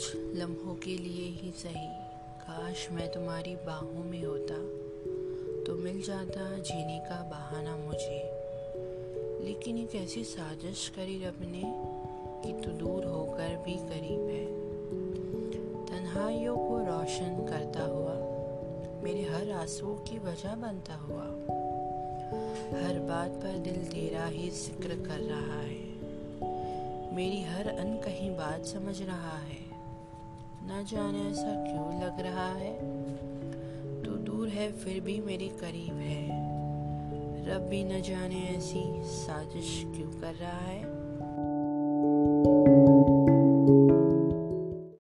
लम्हों के लिए ही सही। काश मैं तुम्हारी बाहों में होता तो मिल जाता जीने का बहाना मुझे। लेकिन एक ऐसी साजिश करी रब ने कि तू दूर होकर भी करीब है। तन्हाइयों को रोशन करता हुआ, मेरे हर आँसू की वजह बनता हुआ, हर बात पर दिल तेरा ही ज़िक्र कर रहा है। मेरी हर अनकही बात समझ रहा है। ना जाने ऐसा क्यों लग रहा है? तू दूर है, फिर भी मेरे करीब है। रब भी न जाने ऐसी साजिश क्यों कर रहा है?